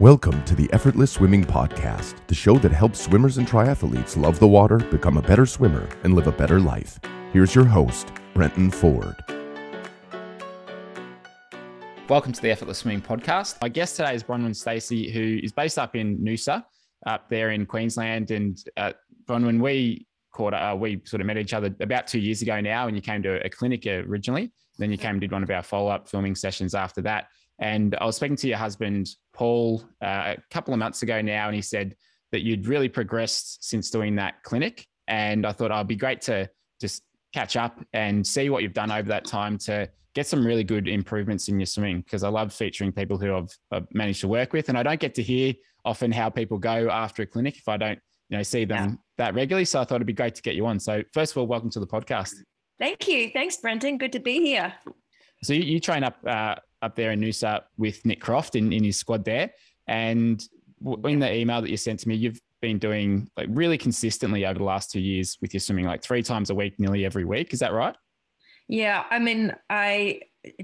Welcome to the Effortless Swimming Podcast, the show that helps swimmers and triathletes love the water, become a better swimmer, and live a better life. Here's your host, Brenton Ford. Welcome to the Effortless Swimming Podcast. My guest today is Bronwen Stacey, who is based up in Noosa, up there in Queensland. And uh, Bronwen, we caught, uh, we sort of met each other about two years ago now, and you came to a clinic originally. Then you came and did one of our follow up filming sessions after that. And I was speaking to your husband, Paul, uh, a couple of months ago now, and he said that you'd really progressed since doing that clinic. And I thought oh, it'd be great to just catch up and see what you've done over that time to get some really good improvements in your swimming because I love featuring people who I've, I've, managed to work with. And I don't get to hear often how people go after a clinic if I don't, you know, see them yeah. that regularly. So I thought it'd be great to get you on. So first of all, welcome to the podcast. Thank you. Thanks, Brenton. Good to be here. So you, you train up uh, up there in Noosa with Nick Croft in, in his squad there. And in the email that you sent to me, you've been doing like really consistently over the last two years with your swimming, like three times a week, nearly every week. Is that right? Yeah. I mean, I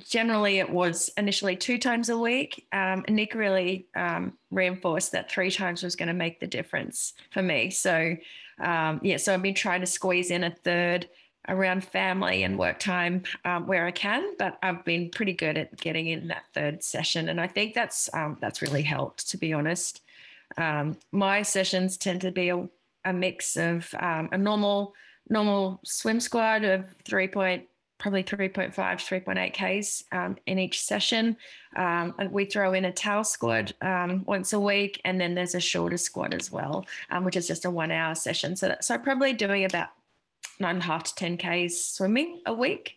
generally it was initially two times a week. Um, Nick really um, reinforced that three times was going to make the difference for me. So, um, yeah, so I've been trying to squeeze in a third around family and work time um, where I can, but I've been pretty good at getting in that third session, and I think that's um, that's really helped. To be honest, um, my sessions tend to be a, a mix of um, a normal normal swim squad of three point probably 3.5 3.8 ks um, in each session um, we throw in a towel squad once a week and then there's a shorter squad as well which is just a one hour session so, that, so probably doing about nine and a half to 10 Ks swimming a week.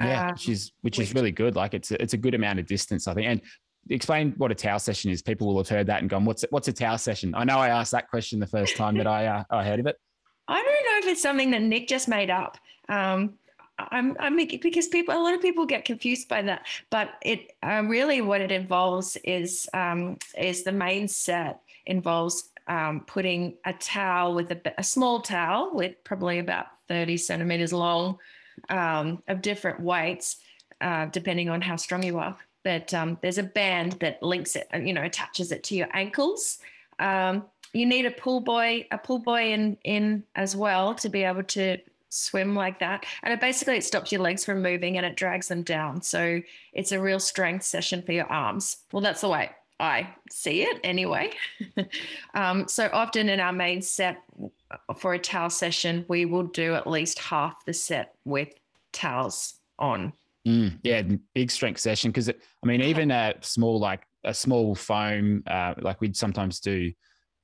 Yeah, um, which is which is really good. Like it's a, it's a good amount of distance, I think. And explain what a towel session is. People will have heard that and gone, "What's what's a towel session?" I know I asked that question the first time that I uh, I heard of it. I don't know if it's something that Nick just made up. Um, I'm, I'm because people, a lot of people get confused by that. But it uh, really what it involves is um, is the main set involves um, putting a towel with a, a, small towel with probably about 30 centimeters long um, of different weights, uh, depending on how strong you are. But um, there's a band that links it, you know, attaches it to your ankles. Um, you need a pull buoy, a pull buoy in in as well to be able to swim like that. And it basically it stops your legs from moving and it drags them down. So it's a real strength session for your arms. Well, that's the way I see it anyway. um, so often in our main set for a towel session, we will do at least half the set with towels on. Mm, yeah, big strength session because I mean, even a small like a small foam, uh, like we'd sometimes do,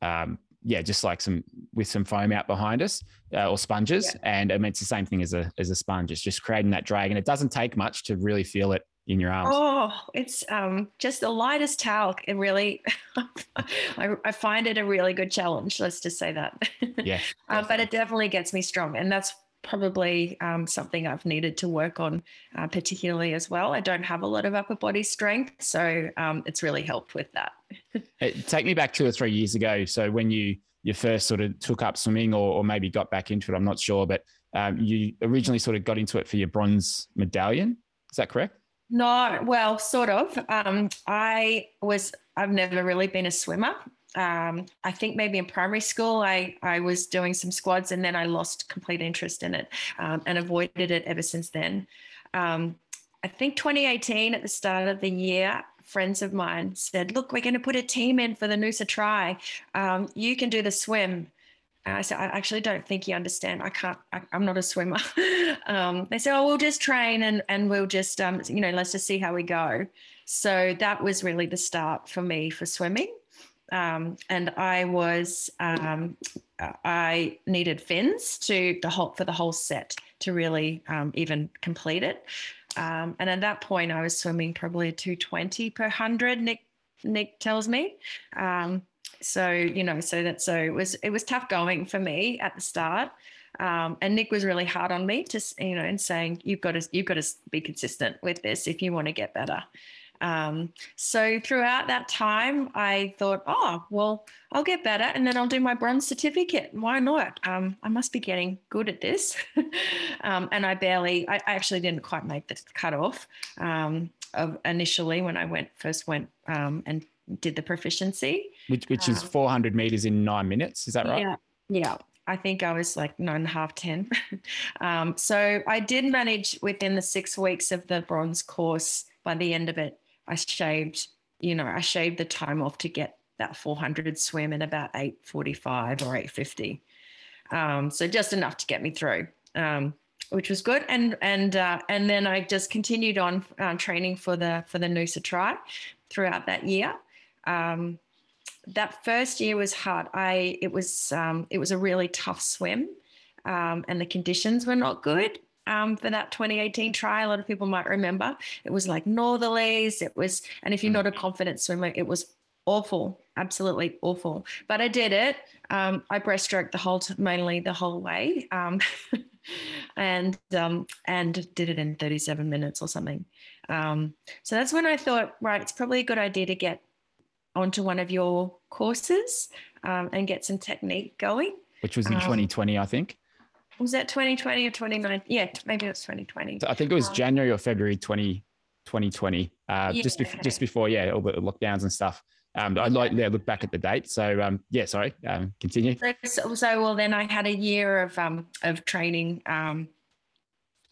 um, yeah, just like some with some foam out behind us uh, or sponges, yeah. and I mean it's the same thing as a as a sponge. It's just creating that drag, and it doesn't take much to really feel it in your arms? Oh, it's um, just the lightest towel. It really, I, I, find it a really good challenge. Let's just say that. Yeah. uh, but it definitely gets me strong. And that's probably um, something I've needed to work on, uh, particularly as well. I don't have a lot of upper body strength. So um, it's really helped with that. Take me back two or three years ago. So when you, you first sort of took up swimming or, or maybe got back into it, I'm not sure, but um, you originally sort of got into it for your bronze medallion. Is that correct? No, well, sort of. Um, I was, I've never really been a swimmer. Um, I think maybe in primary school, I, I was doing some squads and then I lost complete interest in it um, and avoided it ever since then. Um, I think 2018 at the start of the year, friends of mine said, Look, we're going to put a team in for the Noosa Tri. Um, you can do the swim. And I said, I actually don't think you understand. I can't, I, am not a swimmer. um, they said, oh, we'll just train and, and we'll just, um, you know, let's just see how we go. So that was really the start for me for swimming. Um, and I was, um, I needed fins to the whole, for the whole set to really um, even complete it. Um, and at that point, I was swimming probably 220 per 100, Nick, Nick tells me. So you know so that so it was it was tough going for me at the start. Um, and Nick was really hard on me to you know and saying you've got to you've got to be consistent with this if you want to get better. Um, so throughout that time I thought oh well I'll get better and then I'll do my bronze certificate. Why not? Um, I must be getting good at this. Um, and I barely I, I, actually didn't quite make the cut off um, of initially when I went first went um, and did the proficiency, which which is 400 meters in nine minutes. Is that right? Yeah, yeah. I think I was like nine and a half, 10. um, so I did manage within the six weeks of the bronze course. By the end of it, I shaved, you know, I shaved the time off to get that 400 swim in about 845 or 850. Um, so just enough to get me through, um, which was good. And and uh, and then I just continued on uh, training for the for the Noosa Tri throughout that year. Um, that first year was hard. I it was um, it was a really tough swim, um, and the conditions were not good. Um, for that 2018 tri, a lot of people might remember it was like northerlies. It was, and if you're not a confident swimmer, it was awful, absolutely awful. But I did it. Um, I breaststroked the whole, mainly the whole way, um, and um, and did it in 37 minutes or something. Um, so that's when I thought, right, it's probably a good idea to get onto one of your courses um, and get some technique going. Which was in 2020, um, I think. Was that 2020 or 2019? Yeah, maybe it was 2020. I think it was um, January or February 20, 2020. Uh, yeah, just, bef- just before, yeah, all the lockdowns and stuff. Um, I'd like to yeah, look back at the date. So um, yeah, sorry, um, continue. So, so, well, then I had a year of um, of training, um,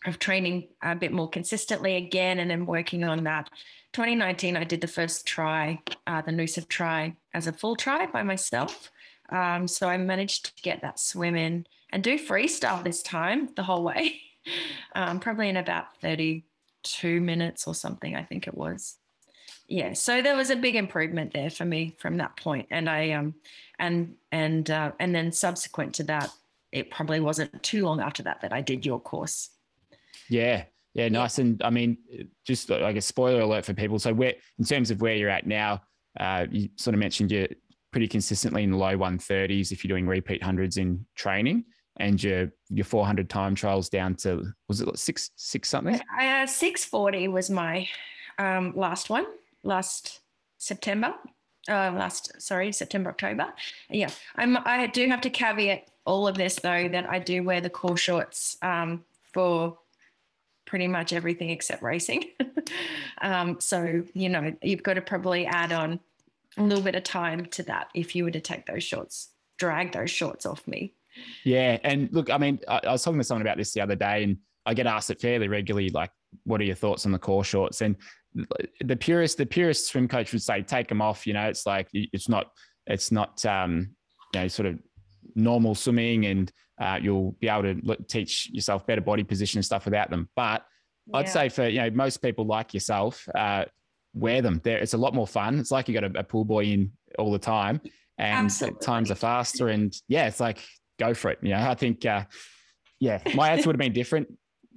of training a bit more consistently again, and then working on that 2019, I did the first try, uh, the Noosa tri, as a full tri by myself. Um, so I managed to get that swim in and do freestyle this time the whole way, um, probably in about 32 minutes or something, I think it was. Yeah, so there was a big improvement there for me from that point, and I um and and uh, and then subsequent to that, it probably wasn't too long after that that I did your course. Yeah, yeah, nice. And I mean, just like a spoiler alert for people. So, where in terms of where you're at now, uh, you sort of mentioned you're pretty consistently in the low 130s if you're doing repeat hundreds in training, and your your 400 time trials down to was it six six something? Uh, 640 was my um, last one last September. Uh, last sorry September October. Yeah, I'm. I do have to caveat all of this though that I do wear the core shorts um, for pretty much everything except racing. um, so, you know, you've got to probably add on a little bit of time to that if you were to take those shorts, drag those shorts off me. Yeah. And look, I mean, I, I was talking to someone about this the other day and I get asked it fairly regularly, like, what are your thoughts on the core shorts? And the purest, the purest swim coach would say, take them off. You know, it's like, it's not, it's not, um, you know, sort of normal swimming and uh, you'll be able to teach yourself better body position and stuff without them. But yeah. I'd say for you know most people like yourself, uh, wear them. There, it's a lot more fun. It's like you got a, a pull buoy in all the time, and times are faster. And yeah, it's like go for it. You know, I think uh, yeah, my answer would have been different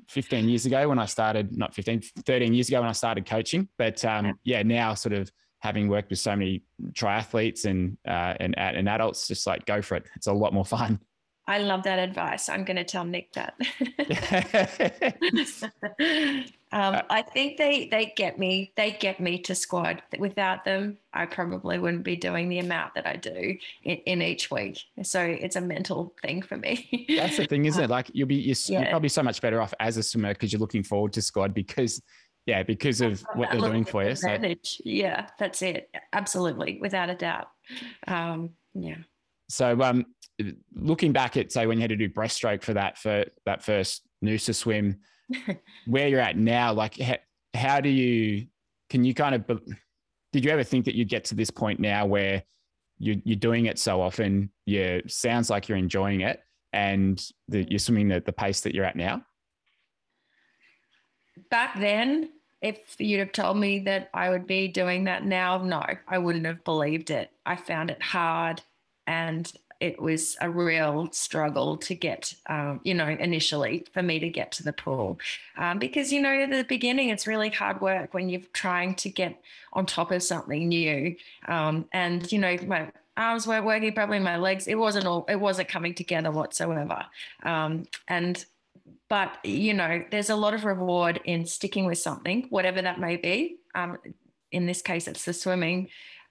15 years ago when I started, not 15, 13 years ago when I started coaching. But um, yeah, now sort of having worked with so many triathletes and uh, and and adults, just like go for it. It's a lot more fun. I love that advice. I'm going to tell Nick that. um, uh, I think they they get me. They get me to squad. Without them, I probably wouldn't be doing the amount that I do in, in each week. So it's a mental thing for me. That's the thing, isn't it? Like you'll be you're, yeah. you're probably so much better off as a swimmer because you're looking forward to squad because yeah, because of what they're doing for you. So. Yeah, that's it. Absolutely, without a doubt. Um, yeah. So, um, looking back at say when you had to do breaststroke for that for that first Noosa swim, where you're at now, like how, how do you can you kind of did you ever think that you'd get to this point now where you, you're doing it so often, you sounds like you're enjoying it, and the, you're swimming at the pace that you're at now? Back then, if you'd have told me that I would be doing that now, no, I wouldn't have believed it. I found it hard and it was a real struggle to get, um, you know, initially for me to get to the pool. Um, because, you know, at the beginning, it's really hard work when you're trying to get on top of something new. Um, and, you know, my arms weren't working, probably my legs, it wasn't all, it wasn't coming together whatsoever. Um, and but, you know, there's a lot of reward in sticking with something, whatever that may be. Um, in this case, it's the swimming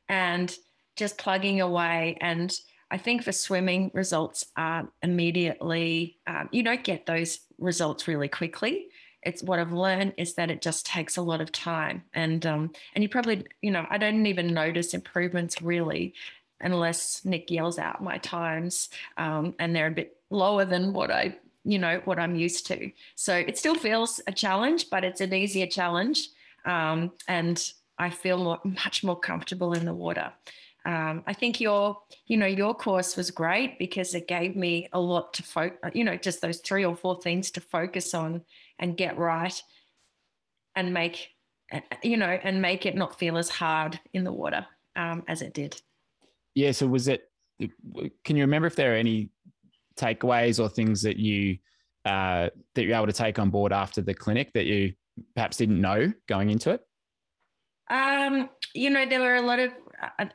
and just plugging away. And I think for swimming, results aren't immediately, um, you don't get those results really quickly. it's what I've learned is that it just takes a lot of time, and um, and you probably you know I don't even notice improvements really unless Nick yells out my times, um, and they're a bit lower than what I you know what I'm used to. So it still feels a challenge, but it's an easier challenge, um, and I feel more, much more comfortable in the water. Um, I think your, you know, your course was great because it gave me a lot to focus, you know, just those three or four things to focus on and get right and make, you know, and make it not feel as hard in the water um, as it did. Yeah. So was it, can you remember if there are any takeaways or things that you, uh, that you're able to take on board after the clinic that you perhaps didn't know going into it? Um, you know, there were a lot of,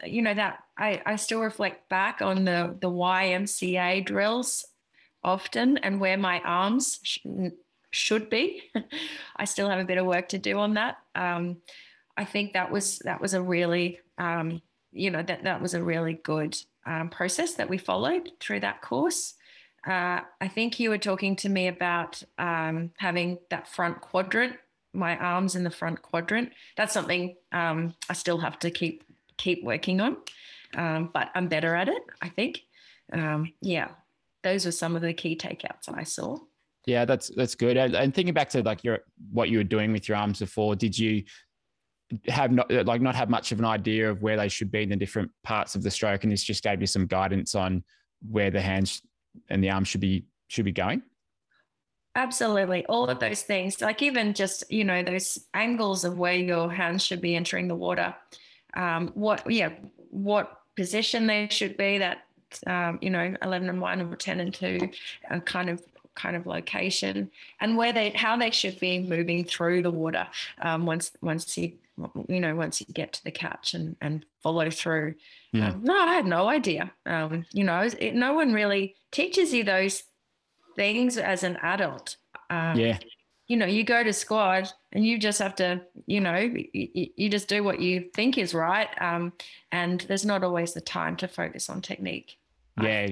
you know, that I, I still reflect back on the the YMCA drills often and where my arms sh- should be. I still have a bit of work to do on that. Um, I think that was that was a really, um, you know, that that was a really good um, process that we followed through that course. Uh, I think you were talking to me about um, having that front quadrant my arms in the front quadrant. That's something um, I still have to keep keep working on, um, but I'm better at it. I think. Um, yeah, those are some of the key takeouts I saw. Yeah, that's that's good. And, and thinking back to like your what you were doing with your arms before, did you have not like not have much of an idea of where they should be in the different parts of the stroke, and this just gave you some guidance on where the hands and the arms should be should be going? Absolutely. All of those things, like even just, you know, those angles of where your hands should be entering the water. Um, what, yeah, what position they should be that, um, you know, 11 and 1 or 10 and 2 uh, kind of kind of location and where they how they should be moving through the water um, once once you you know once you get to the catch and and follow through yeah. um, no i had no idea um, you know it, no one really teaches you those things as an adult. Um, yeah. You know, you go to squad and you just have to, you know, you, you just do what you think is right. Um, and there's not always the time to focus on technique. Yeah.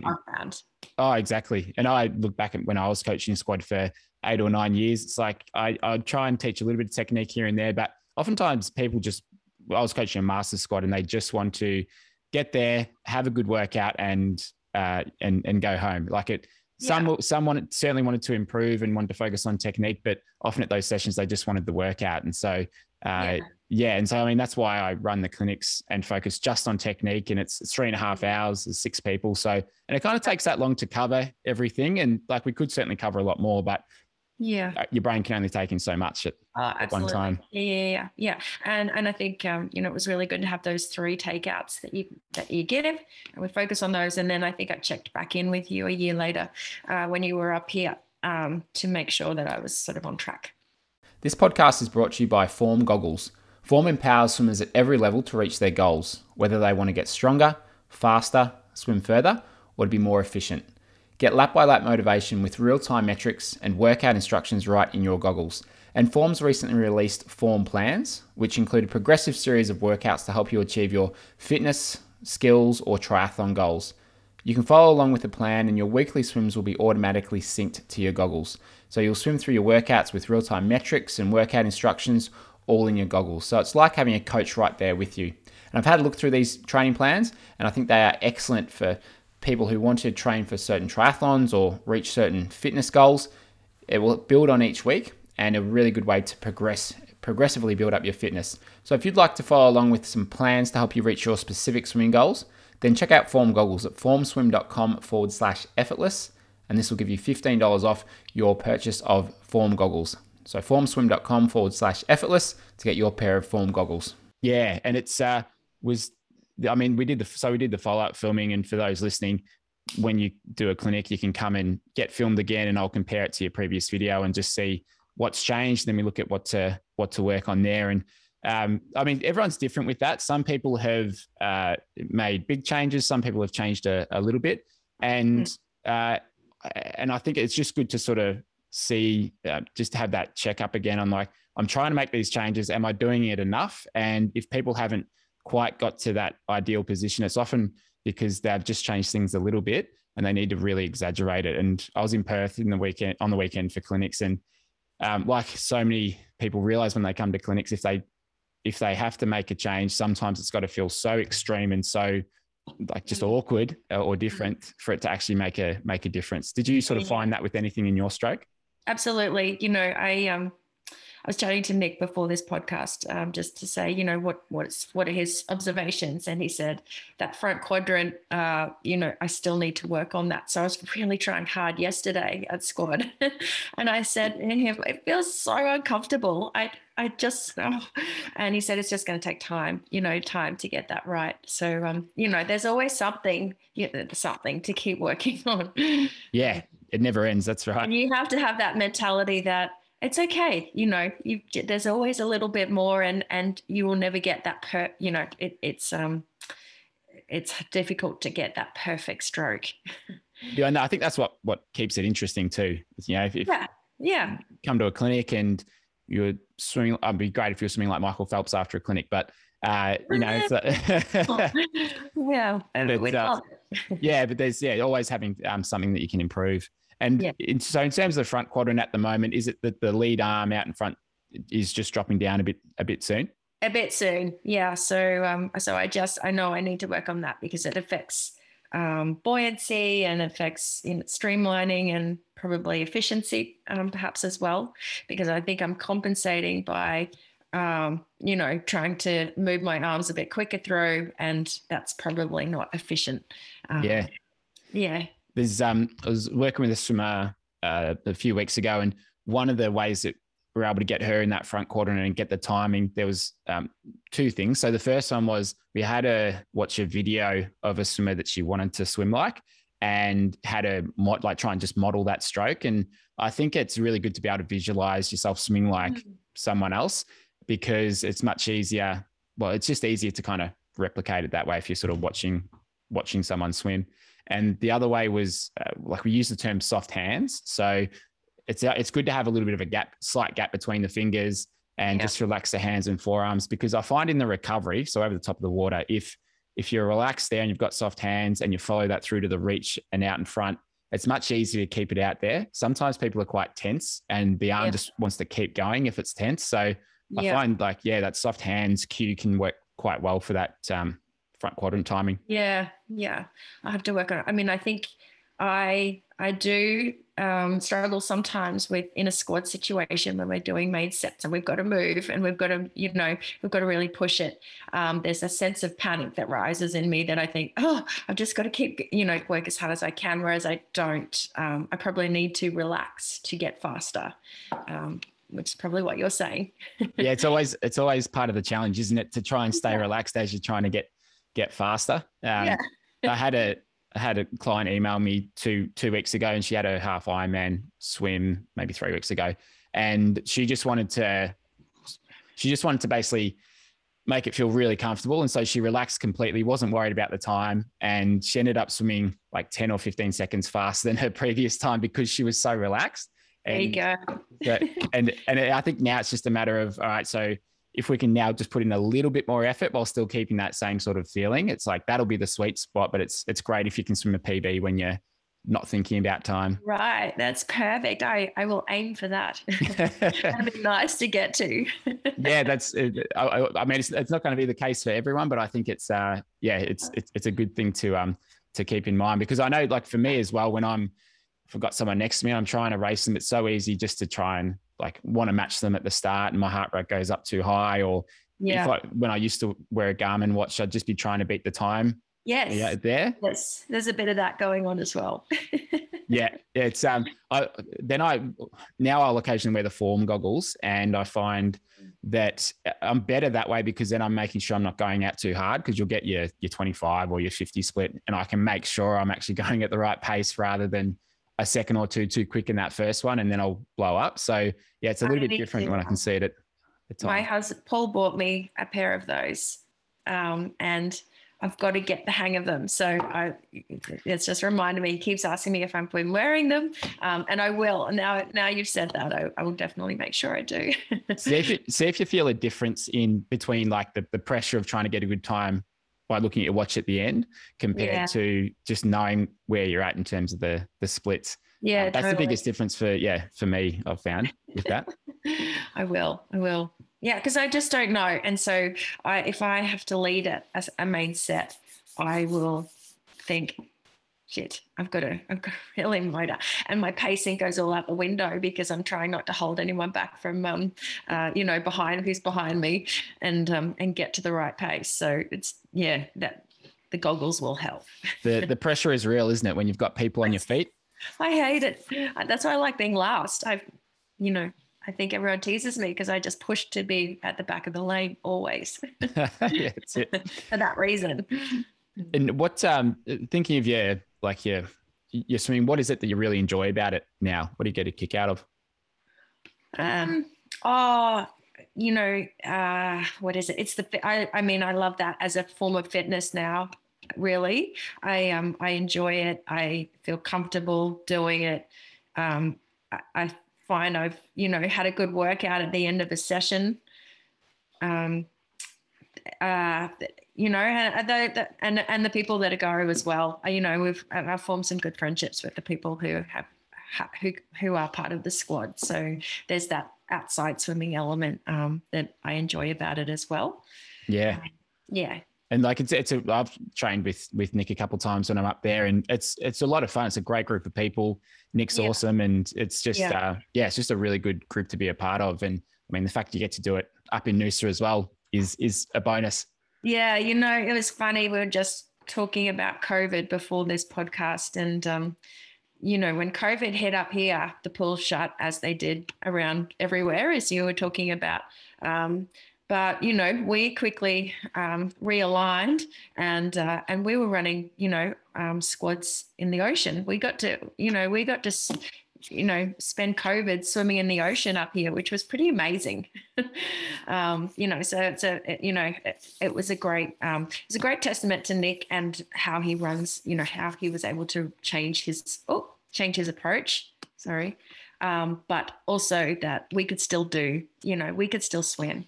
Oh, exactly. And I look back at when I was coaching squad for eight or nine years. It's like I, I'd try and teach a little bit of technique here and there, but oftentimes people just, I was coaching a master squad and they just want to get there, have a good workout, and uh, and and go home. Like it, some yeah. some wanted, certainly wanted to improve and wanted to focus on technique, but often at those sessions they just wanted the workout. And so, uh, yeah. yeah. and so I mean that's why I run the clinics and focus just on technique. And it's three and a half hours, six people, so and it kind of takes that long to cover everything. And like we could certainly cover a lot more, but yeah. Your brain can only take in so much at, uh, at one time. yeah yeah yeah yeah. And and i think um, you know it was really good to have those three takeouts that you that you give. And we focus on those. And then i think i checked back in with you a year later uh, when you were up here um, to make sure that i was sort of on track. This podcast is brought to you by form goggles. Form empowers swimmers at every level to reach their goals whether they want to get stronger faster swim further or to be more efficient Get lap by lap motivation with real time metrics and workout instructions right in your goggles. And Form's recently released Form Plans, which include a progressive series of workouts to help you achieve your fitness, skills, or triathlon goals. You can follow along with the plan, and your weekly swims will be automatically synced to your goggles. So you'll swim through your workouts with real time metrics and workout instructions all in your goggles. So it's like having a coach right there with you. And I've had a look through these training plans, and I think they are excellent for people who want to train for certain triathlons or reach certain fitness goals. It will build on each week and a really good way to progress progressively build up your fitness. So if you'd like to follow along with some plans to help you reach your specific swimming goals, then check out Form Goggles at formswim.com forward slash effortless, and this will give you $15 off your purchase of Form Goggles. So formswim.com forward slash effortless to get your pair of Form Goggles. Yeah, and it's uh was I mean, we did the so we did the follow up filming, and for those listening, when you do a clinic, you can come and get filmed again, and I'll compare it to your previous video and just see what's changed. Then we look at what to what to work on there. And um, I mean, everyone's different with that. Some people have uh, made big changes. Some people have changed a, a little bit, and mm-hmm. uh, and I think it's just good to sort of see, uh, just to have that check up again. I'm like, I'm trying to make these changes. Am I doing it enough? And if people haven't quite got to that ideal position, it's often because they've just changed things a little bit and they need to really exaggerate it. And I was in Perth in the weekend on the weekend for clinics, and um, like so many people realize when they come to clinics, if they if they have to make a change, sometimes it's got to feel so extreme and so like just Mm. awkward or different for it to actually make a make a difference. Did you sort of find that with anything in your stroke? Absolutely. You know, I um I was chatting to Nick before this podcast, um, just to say, you know, what what's what are his observations, and he said that front quadrant, uh, you know, I still need to work on that. So I was really trying hard yesterday at squad, and I said it feels so uncomfortable. I I just, oh. and he said it's just going to take time, you know, time to get that right. So um, you know, there's always something, you know, something to keep working on. Yeah, it never ends. That's right. And you have to have that mentality that it's okay. You know, you there's always a little bit more, and and you will never get that per. You know, it, it's um, it's difficult to get that perfect stroke. Yeah, and I think that's what what keeps it interesting too. You know, if, if Yeah, yeah, come to a clinic and you're swimming, it'd be great if you're swimming like Michael Phelps after a clinic, but uh, you know, it's a, yeah. And But, we uh, love yeah, but there's yeah, always having um, something that you can improve. And Yeah. in, so, in terms of the front quadrant at the moment, is it that the lead arm out in front is just dropping down a bit a bit soon? a bit soon. Yeah. So um, so I just I know I need to work on that because it affects um, buoyancy and affects you know, streamlining and probably efficiency um, perhaps as well because I think I'm compensating by um, you know trying to move my arms a bit quicker through and that's probably not efficient. Um, Yeah. Yeah. There's um, I was working with a swimmer uh, a few weeks ago, and one of the ways that we were able to get her in that front quadrant and get the timing, there was um, two things. So the first one was we had her watch a video of a swimmer that she wanted to swim like, and had a mod like try and just model that stroke. And I think it's really good to be able to visualize yourself swimming like Mm. someone else because it's much easier. Well, it's just easier to kind of replicate it that way if you're sort of watching watching someone swim. And the other way was uh, like we use the term soft hands. So it's uh, it's good to have a little bit of a gap, slight gap between the fingers, and Yeah. just relax the hands and forearms because I find in the recovery, so over the top of the water, if if you're relaxed there and you've got soft hands and you follow that through to the reach and out in front, it's much easier to keep it out there. Sometimes people are quite tense and the arm Yeah. just wants to keep going if it's tense. So I Yeah. find like, yeah, that soft hands cue can work quite well for that um, front quadrant timing. Yeah, yeah. I have to work on it. I mean, I think I I do um, struggle sometimes with in a squad situation when we're doing main sets and we've got to move and we've got to you know we've got to really push it. Um, there's a sense of panic that rises in me that I think, oh, I've just got to keep you know work as hard as I can. Whereas I don't. Um, I probably need to relax to get faster. Um, which is probably what you're saying. yeah, it's always it's always part of the challenge, isn't it, to try and stay relaxed as you're trying to get get faster. Um, Yeah. I had a I had a client email me two two weeks ago, and she had a half Ironman swim maybe three weeks ago, and she just wanted to she just wanted to basically make it feel really comfortable, and so she relaxed completely, wasn't worried about the time, and she ended up swimming like ten or fifteen seconds faster than her previous time because she was so relaxed. There you go. but and and I think now it's just a matter of all right. So if we can now just put in a little bit more effort while still keeping that same sort of feeling, it's like that'll be the sweet spot. But it's it's great if you can swim a PB when you're not thinking about time. Right, that's perfect. I I will aim for that. That'd be nice to get to. yeah, that's. uh, I, I- I mean, it's, it's not going to be the case for everyone, but I think it's uh yeah, it's it's it's a good thing to um to keep in mind because I know like for me as well when I'm if I've got someone next to me, I'm trying to race them. It's so easy just to try and like want to match them at the start, and my heart rate goes up too high, or Yeah. if I, when I used to wear a Garmin watch, I'd just be trying to beat the time. yes. Yeah, there. Yes. There's a bit of that going on as well. Yeah, it's um. I then I now I'll occasionally wear the form goggles, and I find that I'm better that way because then I'm making sure I'm not going out too hard because you'll get your your 25 or your 50 split, and I can make sure I'm actually going at the right pace rather than a second or two too quick in that first one, and then I'll blow up. So yeah, it's a little bit different when I can see it at the My time. husband Paul bought me a pair of those, um, and I've got to get the hang of them. So I, it's just reminded me. He keeps asking me if I'm been wearing them, um, and I will. And now, now you've said that, I, I will definitely make sure I do. see if you see if you feel a difference in between like the, the pressure of trying to get a good time by looking at your watch at the end compared Yeah. to just knowing where you're at in terms of the the splits. Yeah, Um, that's the biggest difference for yeah for me. I've found with that. I will. I will. Yeah, because I just don't know, and so I, if I have to lead it as a main set, I will think, shit, I've got to, I've got a really motor, and my pacing goes all out the window because I'm trying not to hold anyone back from, um, uh, you know, behind who's behind me, and um, and get to the right pace. So it's yeah, that the goggles will help. The the pressure is real, isn't it? When you've got people on your feet. I hate it. That's why I like being last. I've, you know, I think everyone teases me because I just push to be at the back of the lane always yeah, for that reason. And what um thinking of your like your your swimming, what is it that you really enjoy about it now? What do you get a kick out of? Um, oh, you know, uh, what is it? It's the. I, I mean, I love that as a form of fitness now. Really, I um, I enjoy it. I feel comfortable doing it. Um, I, I find I've you know had a good workout at the end of a session. Um, uh, you know, and and and the people that go as well. Uh, You know, we've I've formed some good friendships with the people who have who who are part of the squad. So there's that outside swimming element um, that I enjoy about it as well. Yeah. Yeah, And like it's it's a I've trained with with Nick a couple of times when I'm up there and it's it's a lot of fun. It's a great group of people. Nick's Yeah. awesome and it's just Yeah. uh yeah, it's just a really good group to be a part of. And I mean the fact you get to do it up in Noosa as well is is a bonus. yeah. You know, it was funny. We were just talking about COVID before this podcast, and um, you know, when COVID hit up here, the pool shut as they did around everywhere, as you were talking about. Um, but you know, we quickly um, realigned, and uh, and we were running, you know, um, squads in the ocean. We got to, you know, we got to, you know, spend COVID swimming in the ocean up here, which was pretty amazing. um, you know, so it's a, it- you know, it, it was a great, um, it was a great testament to Nick and how he runs, you know, how he was able to change his, oh, change his approach. Sorry. Um, but also that we could still do, you know, we could still swim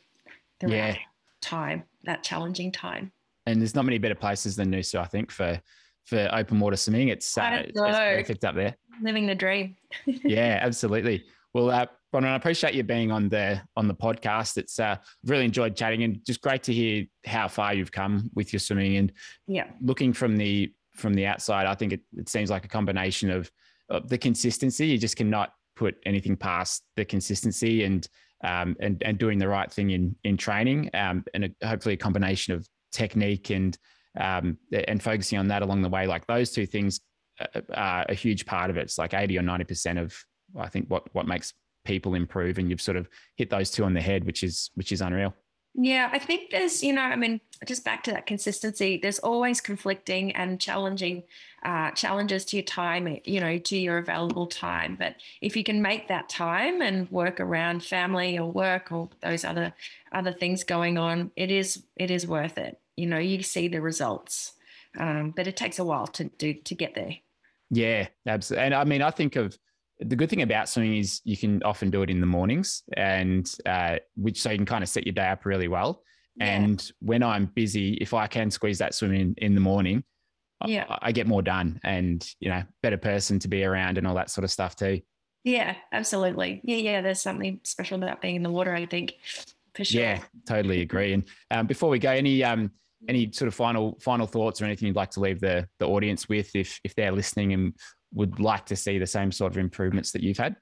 throughout Yeah. time, that challenging time. And there's not many better places than Noosa, I think, for for open water swimming. It's uh, it's, perfect up there. Living the dream. yeah, absolutely. Well, uh, Bronwen, I appreciate you being on the on the podcast. It's uh, really enjoyed chatting and just great to hear how far you've come with your swimming. And Yeah. looking from the from the outside, I think it, it seems like a combination of, of the consistency. You just cannot put anything past the consistency and um, and and doing the right thing in in training, um, and a, hopefully a combination of technique and um, and focusing on that along the way. Like those two things uh, are a huge part of it. It's like eighty or ninety percent of I think what what makes people improve, and you've sort of hit those two on the head, which is which is unreal. Yeah, I think there's, you know, I mean, just back to that consistency, there's always conflicting and challenging uh, challenges to your time, you know, to your available time. But if you can make that time and work around family or work or those other other things going on, it is it is worth it. You know, you see the results, um, but it takes a while to do to get there. Yeah, absolutely. And I mean, I think of the good thing about swimming is you can often do it in the mornings, and uh, which so you can kind of set your day up really well. Yeah. And when I'm busy, if I can squeeze that swim in in the morning, I- Yeah. I, I get more done, and you know, better person to be around, and all that sort of stuff too. Yeah, absolutely. Yeah, yeah. There's something special about being in the water. I think, for sure. Yeah, totally agree. And um, before we go, any um, any sort of final final thoughts or anything you'd like to leave the the audience with, if if they're listening and would like to see the same sort of improvements that you've had?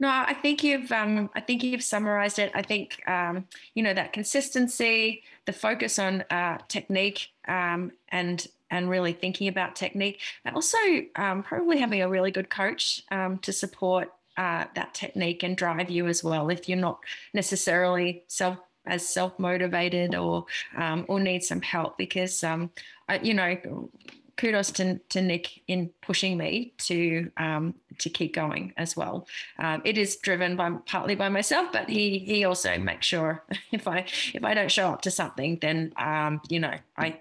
No, I think you've um, I think you've summarized it. I think um, you know that consistency, the focus on uh, technique, um, and and really thinking about technique, and also um, probably having a really good coach um, to support uh, that technique and drive you as well. If you're not necessarily self as self motivated or um, or need some help, because um, I, you know kudos to, to Nick in pushing me to um, to keep going as well. Um, it is driven by partly by myself, but he he also makes sure if I if I don't show up to something, then um, you know I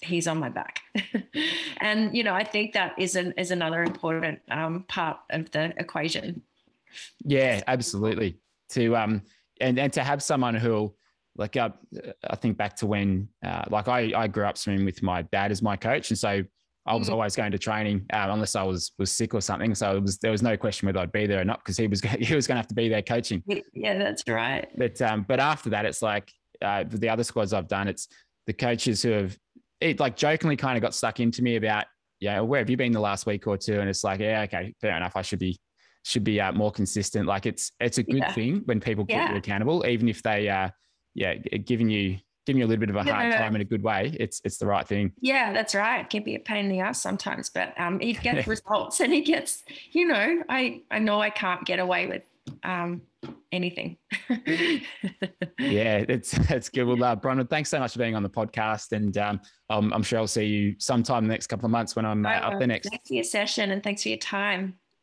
he's on my back, and you know I think that is an is another important um, part of the equation. Yeah, absolutely. To um and and to have someone who'll like uh, I think back to when, uh, like I, I grew up swimming with my dad as my coach, and so I was mm. always going to training um, unless I was was sick or something. So it was there was no question whether I'd be there or not because he was he was going to have to be there coaching. Yeah, that's right. But um, but after that, it's like uh, the other squads I've done, it's the coaches who have it like jokingly kind of got stuck into me about yeah, where have you been the last week or two? And it's like yeah, okay, fair enough. I should be should be uh, more consistent. Like it's it's a good yeah. thing when people keep yeah. you accountable, even if they uh yeah giving you giving you a little bit of a hard time in a good way. It's it's the right thing. Yeah, that's right. It can be a pain in the ass sometimes, but um, he gets results and he gets you know I I know I can't get away with um anything. yeah, it's it's good. Well, uh, Bronwen, thanks so much for being on the podcast, and um, I'm, I'm sure I'll see you sometime the next couple of months when I'm uh, up there next. Thanks for your session and thanks for your time.